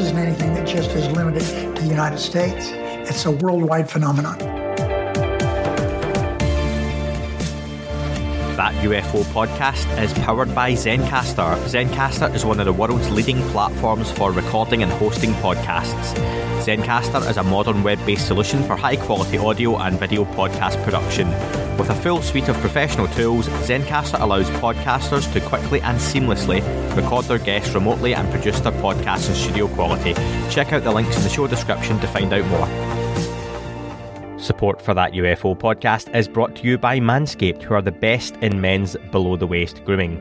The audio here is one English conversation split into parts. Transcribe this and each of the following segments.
isn't anything that just is limited to the United States. It's a worldwide phenomenon. That UFO podcast is powered by Zencastr. Zencastr is one of the world's leading platforms for recording and hosting podcasts. Zencastr is a modern web based solution for high quality audio and video podcast production. With a full suite of professional tools, Zencastr allows podcasters to quickly and seamlessly record their guests remotely and produce their podcasts in studio quality. Check out the links in the show description to find out more. Support for that UFO podcast is brought to you by Manscaped, who are the best in men's below the waist grooming.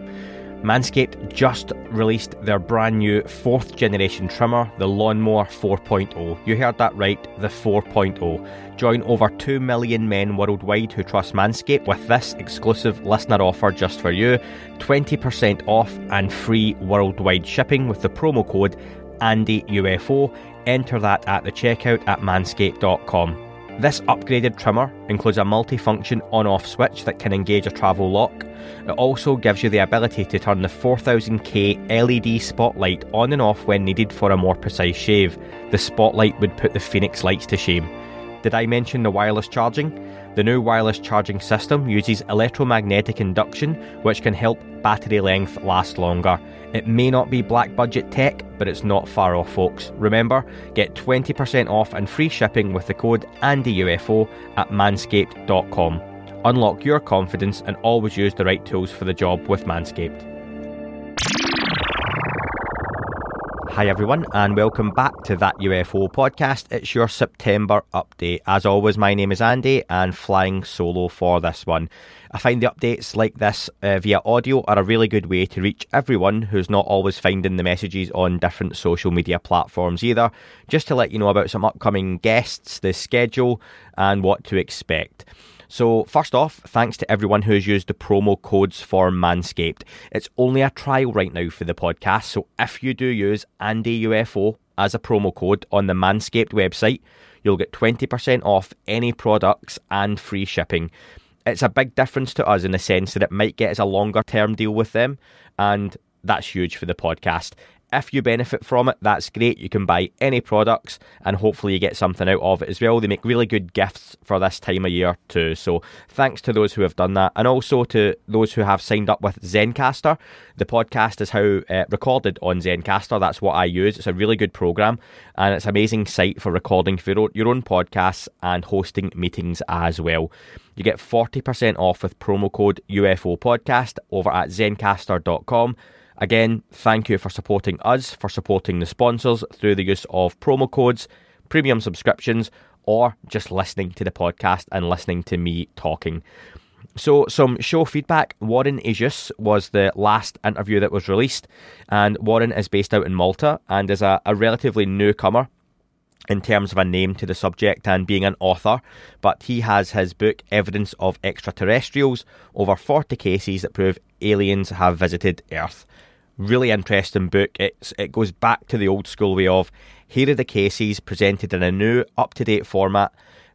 Manscaped just released their brand new fourth generation trimmer, the Lawnmower 4.0. You heard that right, the 4.0. Join over 2 million men worldwide who trust Manscaped with this exclusive listener offer just for you 20% off and free worldwide shipping with the promo code ANDYUFO. Enter that at the checkout at manscaped.com. This upgraded trimmer includes a multi-function on off switch that can engage a travel lock. It also gives you the ability to turn the 4000K LED spotlight on and off when needed for a more precise shave. The spotlight would put the Phoenix lights to shame. Did I mention the wireless charging? The new wireless charging system uses electromagnetic induction, which can help battery length last longer. It may not be black budget tech, but it's not far off, folks. Remember, get 20% off and free shipping with the code ANDYUFO at manscaped.com. Unlock your confidence and always use the right tools for the job with Manscaped. Hi, everyone, and welcome back to that UFO podcast. It's your September update. As always, my name is Andy, and flying solo for this one. I find the updates like this uh, via audio are a really good way to reach everyone who's not always finding the messages on different social media platforms either, just to let you know about some upcoming guests, the schedule, and what to expect. So, first off, thanks to everyone who's used the promo codes for Manscaped. It's only a trial right now for the podcast, so if you do use Andy UFO as a promo code on the Manscaped website, you'll get 20% off any products and free shipping. It's a big difference to us in the sense that it might get us a longer term deal with them, and that's huge for the podcast. If you benefit from it, that's great. You can buy any products and hopefully you get something out of it as well. They make really good gifts for this time of year too. So thanks to those who have done that and also to those who have signed up with Zencastr. The podcast is how uh, recorded on Zencastr. That's what I use. It's a really good program and it's an amazing site for recording for your own podcasts and hosting meetings as well. You get 40% off with promo code UFO podcast over at zencastr.com. Again, thank you for supporting us, for supporting the sponsors through the use of promo codes, premium subscriptions, or just listening to the podcast and listening to me talking. So, some show feedback. Warren Agius was the last interview that was released, and Warren is based out in Malta and is a, a relatively newcomer in terms of a name to the subject and being an author, but he has his book Evidence of Extraterrestrials, over 40 cases that prove aliens have visited Earth. Really interesting book. It's, it goes back to the old school way of here are the cases presented in a new, up to date format.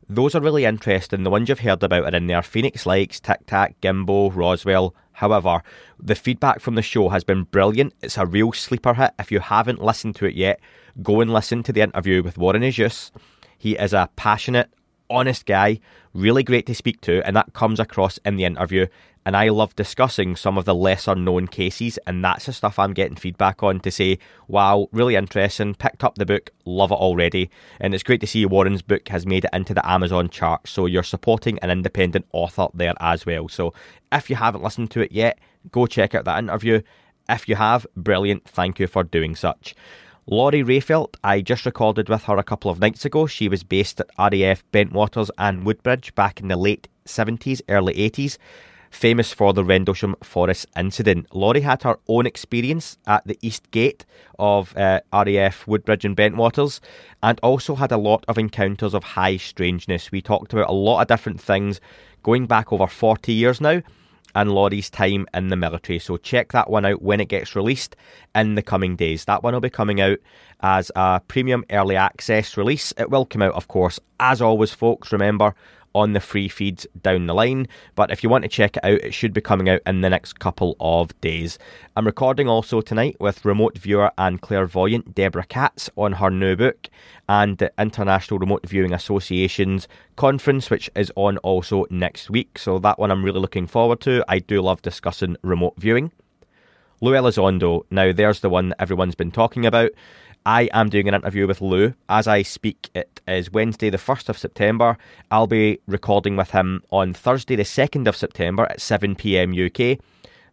Those are really interesting. The ones you've heard about are in there Phoenix Lights, Tic Tac, Gimbal, Roswell. However, the feedback from the show has been brilliant. It's a real sleeper hit. If you haven't listened to it yet, go and listen to the interview with Warren Agius. He is a passionate, honest guy, really great to speak to, and that comes across in the interview. And I love discussing some of the lesser known cases, and that's the stuff I'm getting feedback on to say, wow, really interesting, picked up the book, love it already. And it's great to see Warren's book has made it into the Amazon chart, so you're supporting an independent author there as well. So if you haven't listened to it yet, go check out that interview. If you have, brilliant, thank you for doing such. Laurie Rayfelt, I just recorded with her a couple of nights ago. She was based at RAF Bentwaters and Woodbridge back in the late 70s, early 80s. Famous for the Rendlesham Forest incident. Laurie had her own experience at the East Gate of uh, RAF Woodbridge and Bentwaters and also had a lot of encounters of high strangeness. We talked about a lot of different things going back over 40 years now and Laurie's time in the military. So check that one out when it gets released in the coming days. That one will be coming out as a premium early access release. It will come out, of course, as always, folks. Remember, on the free feeds down the line. But if you want to check it out, it should be coming out in the next couple of days. I'm recording also tonight with remote viewer and clairvoyant Deborah Katz on her new book and the International Remote Viewing Association's conference, which is on also next week. So that one I'm really looking forward to. I do love discussing remote viewing. Lou Elizondo, now there's the one that everyone's been talking about. I am doing an interview with Lou as I speak. It is Wednesday, the 1st of September. I'll be recording with him on Thursday, the 2nd of September at 7 pm UK.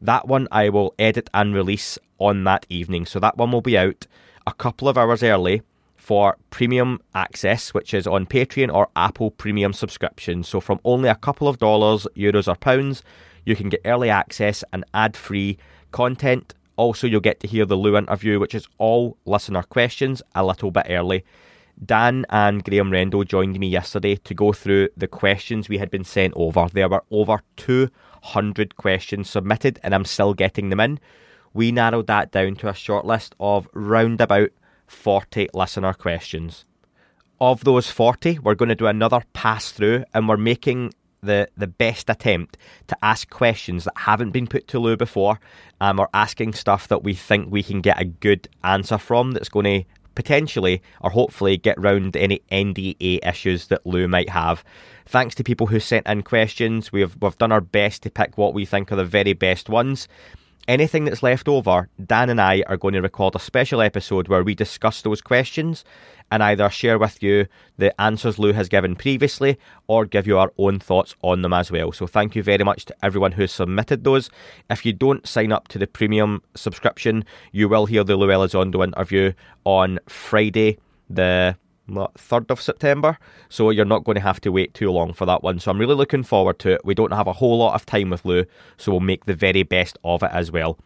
That one I will edit and release on that evening. So that one will be out a couple of hours early for premium access, which is on Patreon or Apple premium subscription. So from only a couple of dollars, euros, or pounds, you can get early access and ad free content also, you'll get to hear the Lou interview, which is all listener questions, a little bit early. Dan and Graham Rendell joined me yesterday to go through the questions we had been sent over. There were over 200 questions submitted, and I'm still getting them in. We narrowed that down to a short list of round about 40 listener questions. Of those 40, we're going to do another pass through, and we're making the, the best attempt to ask questions that haven't been put to Lou before, um, or asking stuff that we think we can get a good answer from that's going to potentially or hopefully get round any NDA issues that Lou might have. Thanks to people who sent in questions, we've we've done our best to pick what we think are the very best ones. Anything that's left over, Dan and I are going to record a special episode where we discuss those questions and either share with you the answers Lou has given previously or give you our own thoughts on them as well. So, thank you very much to everyone who submitted those. If you don't sign up to the premium subscription, you will hear the Lou Elizondo interview on Friday, the 3rd of September, so you're not going to have to wait too long for that one. So I'm really looking forward to it. We don't have a whole lot of time with Lou, so we'll make the very best of it as well.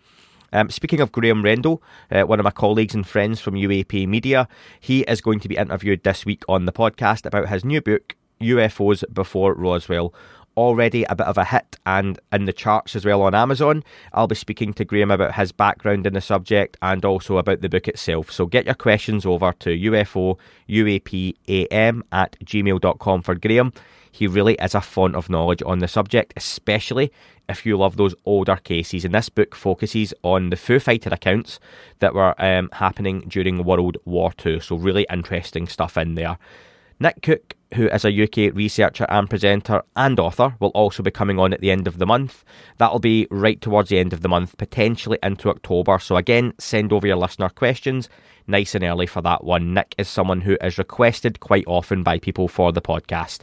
Um, speaking of Graham Rendell, uh, one of my colleagues and friends from UAP Media, he is going to be interviewed this week on the podcast about his new book, UFOs Before Roswell already a bit of a hit and in the charts as well on Amazon. I'll be speaking to Graham about his background in the subject and also about the book itself. So get your questions over to UFO UAPAM at gmail.com for Graham. He really is a font of knowledge on the subject, especially if you love those older cases. And this book focuses on the Foo Fighter accounts that were um, happening during World War II. So, really interesting stuff in there. Nick Cook, who is a UK researcher and presenter and author, will also be coming on at the end of the month. That'll be right towards the end of the month, potentially into October. So, again, send over your listener questions nice and early for that one. Nick is someone who is requested quite often by people for the podcast.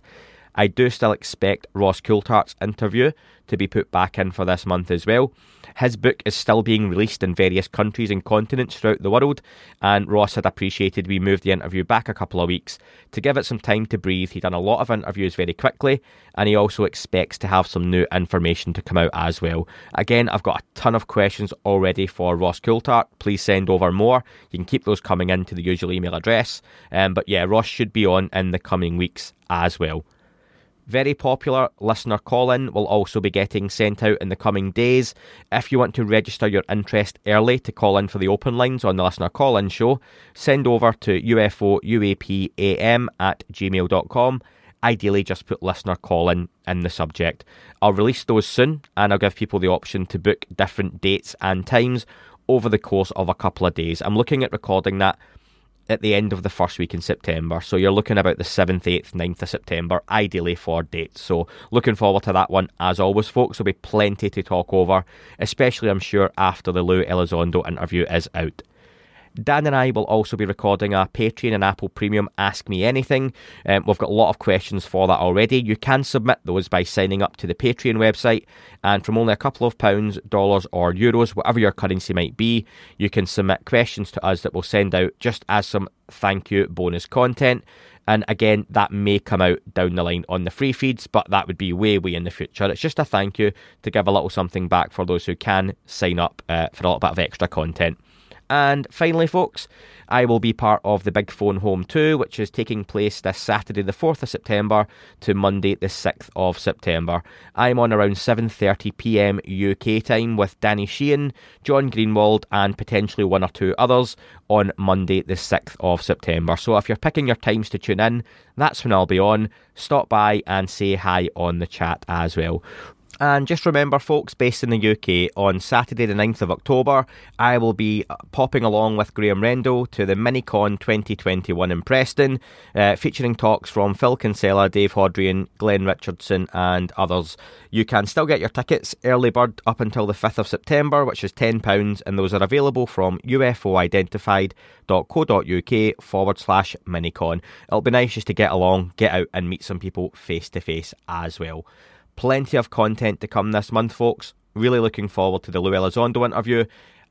I do still expect Ross Coulthart's interview to be put back in for this month as well. His book is still being released in various countries and continents throughout the world, and Ross had appreciated we moved the interview back a couple of weeks to give it some time to breathe. He'd done a lot of interviews very quickly, and he also expects to have some new information to come out as well. Again, I've got a ton of questions already for Ross Coulthart. Please send over more. You can keep those coming in to the usual email address. Um, but yeah, Ross should be on in the coming weeks as well. Very popular listener call in will also be getting sent out in the coming days. If you want to register your interest early to call in for the open lines on the listener call in show, send over to UFOUAPAM at gmail.com. Ideally, just put listener call in in the subject. I'll release those soon and I'll give people the option to book different dates and times over the course of a couple of days. I'm looking at recording that at the end of the first week in September. So you're looking about the 7th, 8th, 9th of September, ideally for dates. So looking forward to that one. As always, folks, there'll be plenty to talk over, especially, I'm sure, after the Lou Elizondo interview is out. Dan and I will also be recording a Patreon and Apple Premium Ask Me Anything. Um, we've got a lot of questions for that already. You can submit those by signing up to the Patreon website, and from only a couple of pounds, dollars, or euros, whatever your currency might be, you can submit questions to us that we'll send out just as some thank you bonus content. And again, that may come out down the line on the free feeds, but that would be way, way in the future. It's just a thank you to give a little something back for those who can sign up uh, for a little bit of extra content. And finally, folks, I will be part of the Big Phone Home 2, which is taking place this Saturday, the 4th of September, to Monday, the 6th of September. I'm on around 7:30 p.m. UK time with Danny Sheehan, John Greenewald, and potentially one or two others on Monday, the 6th of September. So if you're picking your times to tune in, that's when I'll be on. Stop by and say hi on the chat as well. And just remember, folks, based in the UK, on Saturday, the 9th of October, I will be uh, popping along with Graham Rendell to the Minicon 2021 in Preston, uh, featuring talks from Phil Kinsella, Dave Hodrian, Glenn Richardson, and others. You can still get your tickets early bird up until the 5th of September, which is £10, and those are available from ufoidentified.co.uk forward slash minicon. It'll be nice just to get along, get out, and meet some people face to face as well. Plenty of content to come this month, folks. Really looking forward to the Lou Elizondo interview.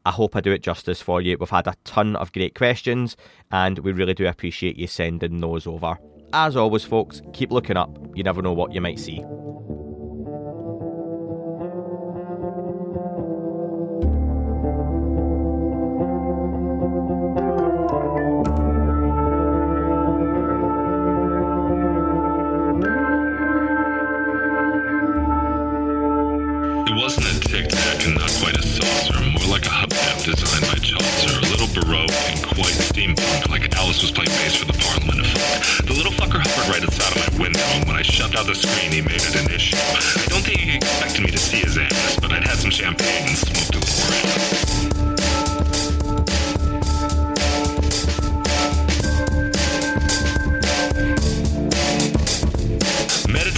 I hope I do it justice for you. We've had a ton of great questions, and we really do appreciate you sending those over. As always, folks, keep looking up. You never know what you might see. Designed by Chaucer, a little baroque and quite steampunk, like Alice was playing bass for the Parliament of Folk. The little fucker hovered right outside of my window, and when I shoved out the screen, he made it an issue. I don't think he expected me to see his ass, but I'd had some champagne and smoked a little.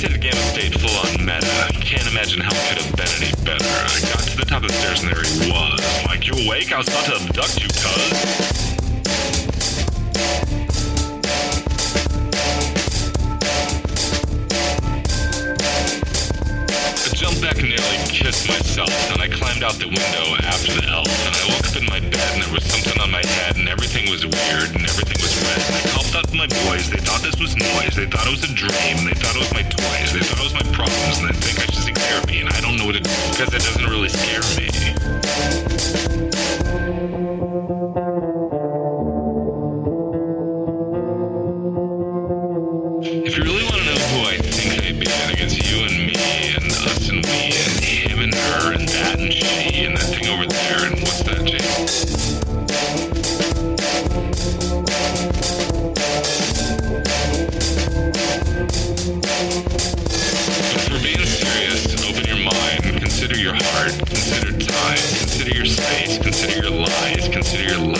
Meditative gamma state full on meta. Can't imagine how it could have been any better. I got to the top of the stairs and there he was. Like, you awake? I was about to abduct you, cuz. I jumped back and nearly kissed myself. Then I climbed out the window after the elf. And I woke up in my bed and there was my head and everything was weird and everything was red. And I called out my boys. They thought this was noise. They thought it was a dream. They thought it was my toys. They thought it was my problems. And they think I should seek therapy. And I don't know what to do because it doesn't really scare me. Consider your heart, consider time, consider your space, consider your lies, consider your